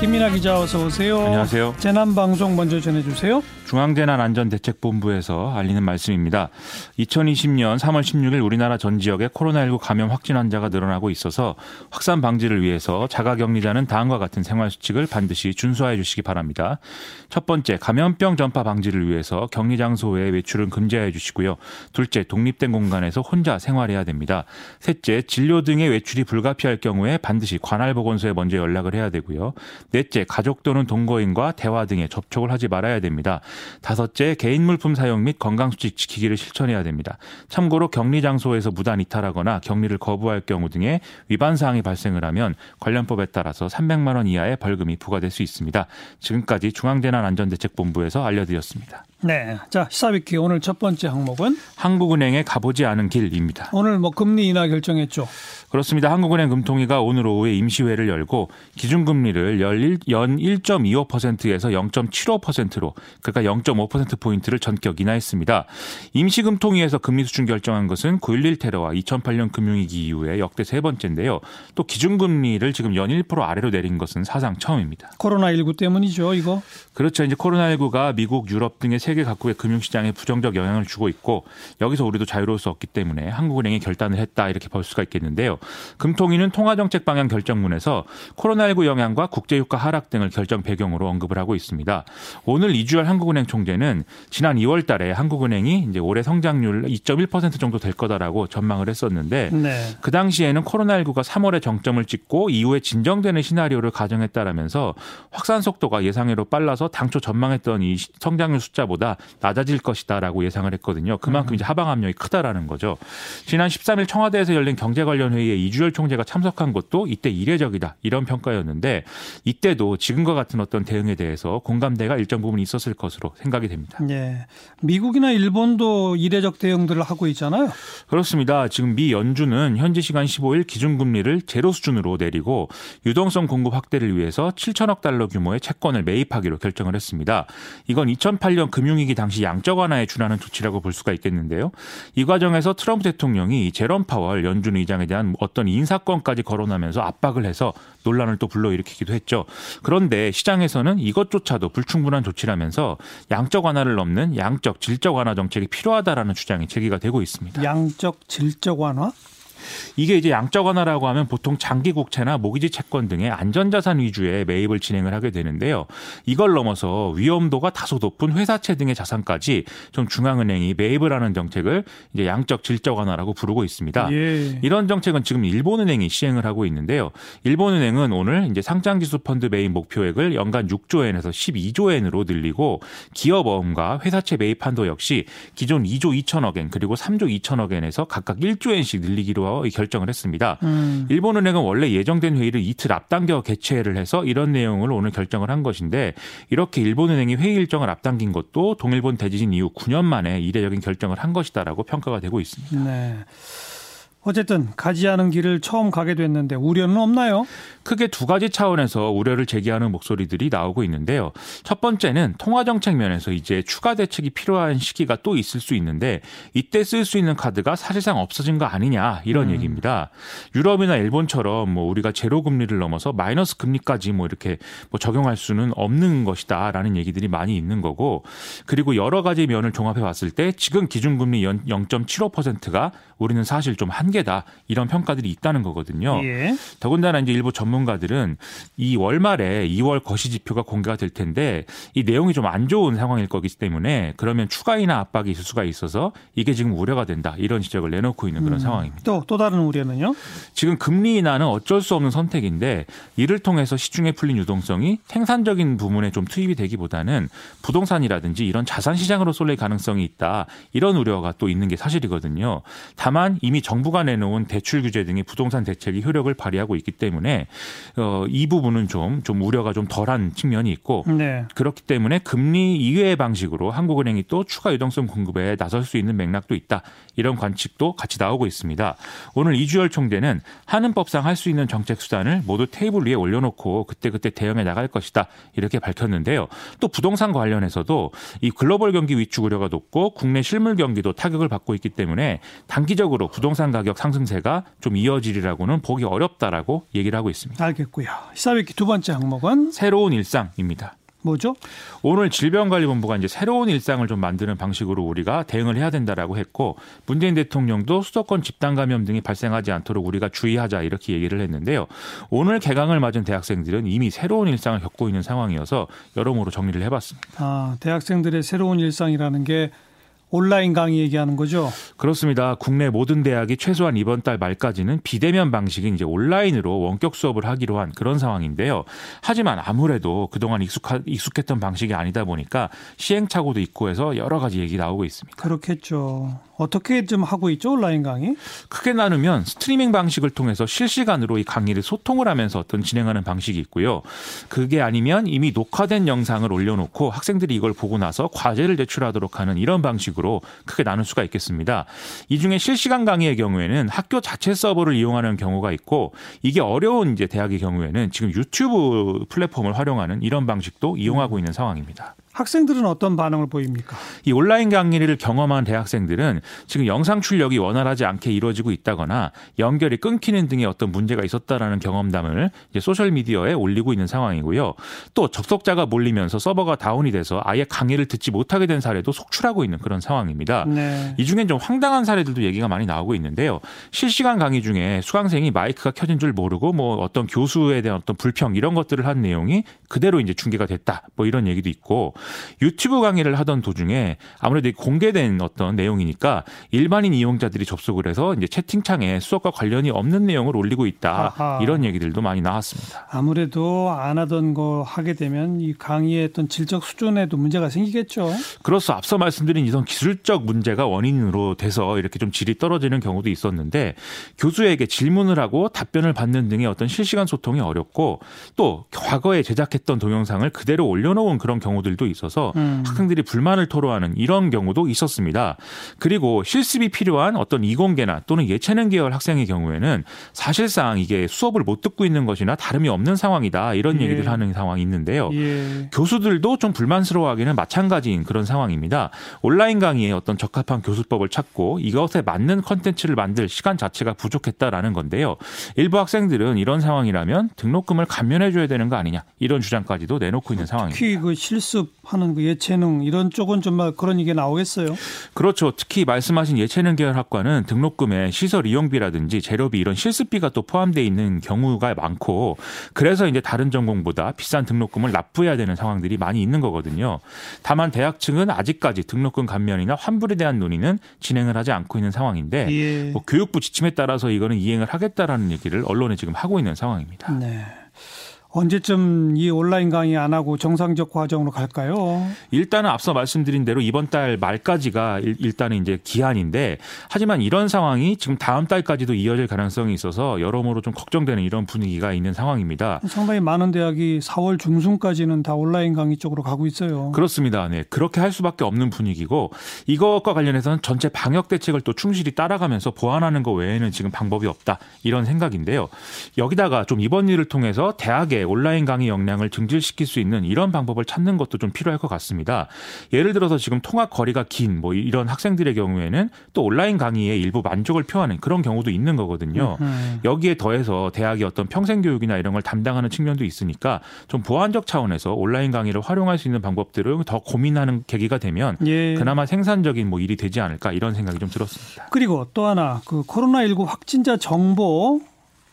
김민아 기자 어서 오세요. 안녕하세요. 재난 방송 먼저 전해주세요. 중앙재난안전대책본부에서 알리는 말씀입니다. 2020년 3월 16일 우리나라 전 지역에 코로나19 감염 확진 환자가 늘어나고 있어서 확산 방지를 위해서 자가격리자는 다음과 같은 생활 수칙을 반드시 준수해 주시기 바랍니다. 첫 번째, 감염병 전파 방지를 위해서 격리 장소 외 외출은 금지해 주시고요. 둘째, 독립된 공간에서 혼자 생활해야 됩니다. 셋째, 진료 등의 외출이 불가피할 경우에 반드시 관할 보건소에 먼저 연락을 해야 되고요. 넷째, 가족 또는 동거인과 대화 등에 접촉을 하지 말아야 됩니다. 다섯째, 개인 물품 사용 및 건강수칙 지키기를 실천해야 됩니다. 참고로 격리 장소에서 무단 이탈하거나 격리를 거부할 경우 등의 위반 사항이 발생을 하면 관련법에 따라서 300만 원 이하의 벌금이 부과될 수 있습니다. 지금까지 중앙재난안전대책본부에서 알려드렸습니다. 네. 자, 시사비키 오늘 첫 번째 항목은 한국은행에 가보지 않은 길입니다. 오늘 뭐 금리 인하 결정했죠. 그렇습니다. 한국은행 금통위가 오늘 오후에 임시회를 열고 기준금리를 연 1.25%에서 0.75%로 그러니까 0.5%포인트를 전격 인하했습니다. 임시금통위에서 금리 수준 결정한 것은 9.11 테러와 2008년 금융위기 이후에 역대 세 번째인데요. 또 기준금리를 지금 연 1% 아래로 내린 것은 사상 처음입니다. 코로나19 때문이죠, 이거? 그렇죠. 이제 코로나19가 미국, 유럽 등의 세계 각국의 금융시장에 부정적 영향을 주고 있고 여기서 우리도 자유로울 수 없기 때문에 한국은행이 결단을 했다 이렇게 볼 수가 있겠는데요. 금통위는 통화정책 방향 결정문에서 코로나19 영향과 국제 유가 하락 등을 결정 배경으로 언급을 하고 있습니다. 오늘 이주열 한국은행 총재는 지난 2월 달에 한국은행이 이제 올해 성장률 2.1% 정도 될 거다라고 전망을 했었는데 네. 그 당시에는 코로나19가 3월에 정점을 찍고 이후에 진정되는 시나리오를 가정했다라면서 확산 속도가 예상외로 빨라서 당초 전망했던 이 성장률 숫자보다 낮아질 것이다라고 예상을 했거든요. 그만큼 이제 하방 압력이 크다라는 거죠. 지난 13일 청와대에서 열린 경제 관련 회의에 이주열 총재가 참석한 것도 이때 이례적이다 이런 평가였는데 이 때도 지금과 같은 어떤 대응에 대해서 공감대가 일정 부분 있었을 것으로 생각이 됩니다. 네, 미국이나 일본도 이례적 대응들을 하고 있잖아요. 그렇습니다. 지금 미 연준은 현지 시간 15일 기준금리를 제로 수준으로 내리고 유동성 공급 확대를 위해서 7천억 달러 규모의 채권을 매입하기로 결정을 했습니다. 이건 2008년 금융위기 당시 양적 완화에 준하는 조치라고 볼 수가 있겠는데요. 이 과정에서 트럼프 대통령이 제롬 파월 연준 의장에 대한 어떤 인사권까지 거론하면서 압박을 해서 논란을 또 불러일으키기도 했죠. 그런데 시장에서는 이것조차도 불충분한 조치라면서 양적 완화를 넘는 양적 질적 완화 정책이 필요하다라는 주장이 제기가 되고 있습니다. 양적 질적 완화? 이게 이제 양적 완화라고 하면 보통 장기 국채나 모기지 채권 등의 안전자산 위주의 매입을 진행을 하게 되는데요. 이걸 넘어서 위험도가 다소 높은 회사채 등의 자산까지 좀 중앙은행이 매입을 하는 정책을 이제 양적 질적 완화라고 부르고 있습니다. 예. 이런 정책은 지금 일본은행이 시행을 하고 있는데요. 일본은행은 오늘 이제 상장지수 펀드 매입 목표액을 연간 6조엔에서 12조엔으로 늘리고 기업어음과 회사채 매입 한도 역시 기존 2조 2천억엔 그리고 3조 2천억엔에서 각각 1조엔씩 늘리기로 결정을 했습니다. 음. 일본은행은 원래 예정된 회의를 이틀 앞당겨 개최를 해서 이런 내용을 오늘 결정을 한 것인데 이렇게 일본은행이 회의 일정을 앞당긴 것도 동일본 대지진 이후 9년 만에 이례적인 결정을 한 것이다라고 평가가 되고 있습니다. 네. 어쨌든 가지 않은 길을 처음 가게 됐는데 우려는 없나요? 크게 두 가지 차원에서 우려를 제기하는 목소리들이 나오고 있는데요. 첫 번째는 통화 정책 면에서 이제 추가 대책이 필요한 시기가 또 있을 수 있는데 이때 쓸 수 있는 카드가 사실상 없어진 거 아니냐 이런 음. 얘기입니다. 유럽이나 일본처럼 뭐 우리가 제로 금리를 넘어서 마이너스 금리까지 뭐 이렇게 뭐 적용할 수는 없는 것이다라는 얘기들이 많이 있는 거고 그리고 여러 가지 면을 종합해 봤을 때 지금 기준금리 0.75%가 우리는 사실 좀 한계다 이런 평가들이 있다는 거거든요. 예. 더군다나 이제 일부 전문 가들은 이 월말에 2월 거시 지표가 공개가 될 텐데 이 내용이 좀 안 좋은 상황일 거기 때문에 그러면 추가 인하 압박이 있을 수가 있어서 이게 지금 우려가 된다 이런 지적을 내놓고 있는 그런 음. 상황입니다. 또 또 다른 우려는요? 지금 금리 인하는 어쩔 수 없는 선택인데 이를 통해서 시중에 풀린 유동성이 생산적인 부분에 좀 투입이 되기보다는 부동산이라든지 이런 자산 시장으로 쏠릴 가능성이 있다 이런 우려가 또 있는 게 사실이거든요. 다만 이미 정부가 내놓은 대출 규제 등의 부동산 대책이 효력을 발휘하고 있기 때문에 어, 이 부분은 좀, 좀 우려가 좀 덜한 측면이 있고 네. 그렇기 때문에 금리 이외의 방식으로 한국은행이 또 추가 유동성 공급에 나설 수 있는 맥락도 있다. 이런 관측도 같이 나오고 있습니다. 오늘 이주열 총재는 하는법상 할 수 있는 정책 수단을 모두 테이블 위에 올려놓고 그때그때 대응해 나갈 것이다. 이렇게 밝혔는데요. 또 부동산 관련해서도 이 글로벌 경기 위축 우려가 높고 국내 실물 경기도 타격을 받고 있기 때문에 단기 장기적으로 부동산 가격 상승세가 좀 이어지리라고는 보기 어렵다라고 얘기를 하고 있습니다. 알겠고요. 시사회기 두 번째 항목은 새로운 일상입니다. 뭐죠? 오늘 질병관리본부가 이제 새로운 일상을 좀 만드는 방식으로 우리가 대응을 해야 된다라고 했고 문재인 대통령도 수도권 집단 감염 등이 발생하지 않도록 우리가 주의하자 이렇게 얘기를 했는데요. 오늘 개강을 맞은 대학생들은 이미 새로운 일상을 겪고 있는 상황이어서 여러모로 정리를 해봤습니다. 아, 대학생들의 새로운 일상이라는 게 온라인 강의 얘기하는 거죠? 그렇습니다. 국내 모든 대학이 최소한 이번 달 말까지는 비대면 방식인 이제 온라인으로 원격 수업을 하기로 한 그런 상황인데요. 하지만 아무래도 그동안 익숙하, 익숙했던 방식이 아니다 보니까 시행착오도 있고 해서 여러 가지 얘기 나오고 있습니다. 그렇겠죠. 어떻게 좀 하고 있죠 온라인 강의? 크게 나누면 스트리밍 방식을 통해서 실시간으로 이 강의를 소통을 하면서 어떤 진행하는 방식이 있고요. 그게 아니면 이미 녹화된 영상을 올려놓고 학생들이 이걸 보고 나서 과제를 제출하도록 하는 이런 방식으로 크게 나눌 수가 있겠습니다. 이 중에 실시간 강의의 경우에는 학교 자체 서버를 이용하는 경우가 있고 이게 어려운 이제 대학의 경우에는 지금 유튜브 플랫폼을 활용하는 이런 방식도 이용하고 있는 상황입니다. 학생들은 어떤 반응을 보입니까? 이 온라인 강의를 경험한 대학생들은 지금 영상 출력이 원활하지 않게 이루어지고 있다거나 연결이 끊기는 등의 어떤 문제가 있었다라는 경험담을 이제 소셜 미디어에 올리고 있는 상황이고요. 또 접속자가 몰리면서 서버가 다운이 돼서 아예 강의를 듣지 못하게 된 사례도 속출하고 있는 그런 상황입니다. 네. 이 중엔 좀 황당한 사례들도 얘기가 많이 나오고 있는데요. 실시간 강의 중에 수강생이 마이크가 켜진 줄 모르고 뭐 어떤 교수에 대한 어떤 불평 이런 것들을 한 내용이 그대로 이제 중계가 됐다. 뭐 이런 얘기도 있고 유튜브 강의를 하던 도중에 아무래도 공개된 어떤 내용이니까 일반인 이용자들이 접속을 해서 이제 채팅창에 수업과 관련이 없는 내용을 올리고 있다. 아하. 이런 얘기들도 많이 나왔습니다. 아무래도 안 하던 거 하게 되면 이 강의의 어떤 질적 수준에도 문제가 생기겠죠. 그렇소 앞서 말씀드린 이런 기술적 문제가 원인으로 돼서 이렇게 좀 질이 떨어지는 경우도 있었는데 교수에게 질문을 하고 답변을 받는 등의 어떤 실시간 소통이 어렵고 또 과거에 제작했던 동영상을 그대로 올려놓은 그런 경우들도 있 어서 음. 학생들이 불만을 토로하는 이런 경우도 있었습니다. 그리고 실습이 필요한 어떤 이공계나 또는 예체능 계열 학생의 경우에는 사실상 이게 수업을 못 듣고 있는 것이나 다름이 없는 상황이다 이런 예. 얘기들 하는 상황이 있는데요. 예. 교수들도 좀 불만스러워하기는 마찬가지인 그런 상황입니다. 온라인 강의에 어떤 적합한 교수법을 찾고 이것에 맞는 컨텐츠를 만들 시간 자체가 부족했다라는 건데요. 일부 학생들은 이런 상황이라면 등록금을 감면해줘야 되는 거 아니냐 이런 주장까지도 내놓고 있는 상황입니다. 특히 그 실습 하는 그 예체능 이런 쪽은 정말 그런 얘기 나오겠어요. 그렇죠. 특히 말씀하신 예체능 계열 학과는 등록금에 시설 이용비라든지 재료비 이런 실습비가 또 포함되어 있는 경우가 많고 그래서 이제 다른 전공보다 비싼 등록금을 납부해야 되는 상황들이 많이 있는 거거든요. 다만 대학 측은 아직까지 등록금 감면이나 환불에 대한 논의는 진행을 하지 않고 있는 상황인데 예. 뭐 교육부 지침에 따라서 이거는 이행을 하겠다라는 얘기를 언론에 지금 하고 있는 상황입니다. 네. 언제쯤 이 온라인 강의 안 하고 정상적 과정으로 갈까요? 일단은 앞서 말씀드린 대로 이번 달 말까지가 일- 일단은 이제 기한인데 하지만 이런 상황이 지금 다음 달까지도 이어질 가능성이 있어서 여러모로 좀 걱정되는 이런 분위기가 있는 상황입니다. 상당히 많은 대학이 4월 중순까지는 다 온라인 강의 쪽으로 가고 있어요. 그렇습니다. 네. 그렇게 할 수밖에 없는 분위기고 이것과 관련해서는 전체 방역 대책을 또 충실히 따라가면서 보완하는 것 외에는 지금 방법이 없다. 이런 생각인데요. 여기다가 좀 이번 일을 통해서 대학의 온라인 강의 역량을 증질시킬 수 있는 이런 방법을 찾는 것도 좀 필요할 것 같습니다. 예를 들어서 지금 통학 거리가 긴 뭐 이런 학생들의 경우에는 또 온라인 강의에 일부 만족을 표하는 그런 경우도 있는 거거든요. 음. 여기에 더해서 대학의 어떤 평생 교육이나 이런 걸 담당하는 측면도 있으니까 좀 보완적 차원에서 온라인 강의를 활용할 수 있는 방법들을 더 고민하는 계기가 되면 예. 그나마 생산적인 뭐 일이 되지 않을까 이런 생각이 좀 들었습니다. 그리고 또 하나 그 코로나19 확진자 정보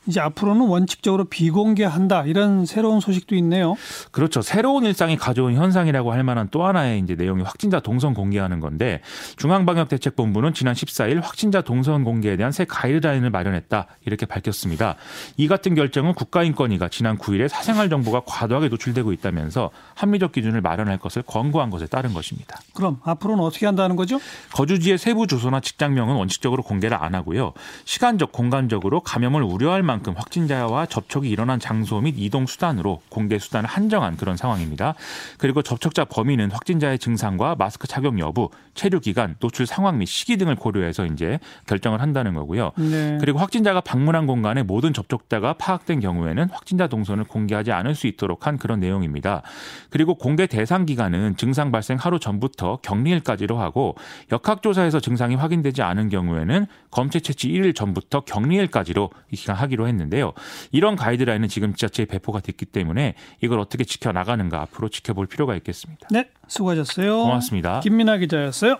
이제 앞으로는 원칙적으로 비공개한다 이런 새로운 소식도 있네요. 그렇죠. 새로운 일상이 가져온 현상이라고 할 만한 또 하나의 이제 내용이 확진자 동선 공개하는 건데 중앙방역대책본부는 지난 14일 확진자 동선 공개에 대한 새 가이드라인을 마련했다 이렇게 밝혔습니다. 이 같은 결정은 국가인권위가 지난 9일에 사생활 정보가 과도하게 노출되고 있다면서 합리적 기준을 마련할 것을 권고한 것에 따른 것입니다. 그럼 앞으로는 어떻게 한다는 거죠? 거주지의 세부 주소나 직장명은 원칙적으로 공개를 안 하고요. 시간적, 공간적으로 감염을 우려할 만큼 확진자와 접촉이 일어난 장소 및 이동 수단으로 공개 수단을 한정한 그런 상황입니다. 그리고 접촉자 범위는 확진자의 증상과 마스크 착용 여부, 체류 기간, 노출 상황 및 시기 등을 고려해서 이제 결정을 한다는 거고요. 네. 그리고 확진자가 방문한 공간에 모든 접촉자가 파악된 경우에는 확진자 동선을 공개하지 않을 수 있도록 한 그런 내용입니다. 그리고 공개 대상 기간은 증상 발생 하루 전부터 격리일까지로 하고 역학조사에서 증상이 확인되지 않은 경우에는 검체 채취 1일 전부터 격리일까지로 이 기간 하기로 했는데요. 이런 가이드라인은 지금 지자체에 배포가 됐기 때문에 이걸 어떻게 지켜나가는가 앞으로 지켜볼 필요가 있겠습니다. 네, 수고하셨어요. 고맙습니다. 김민아 기자였어요.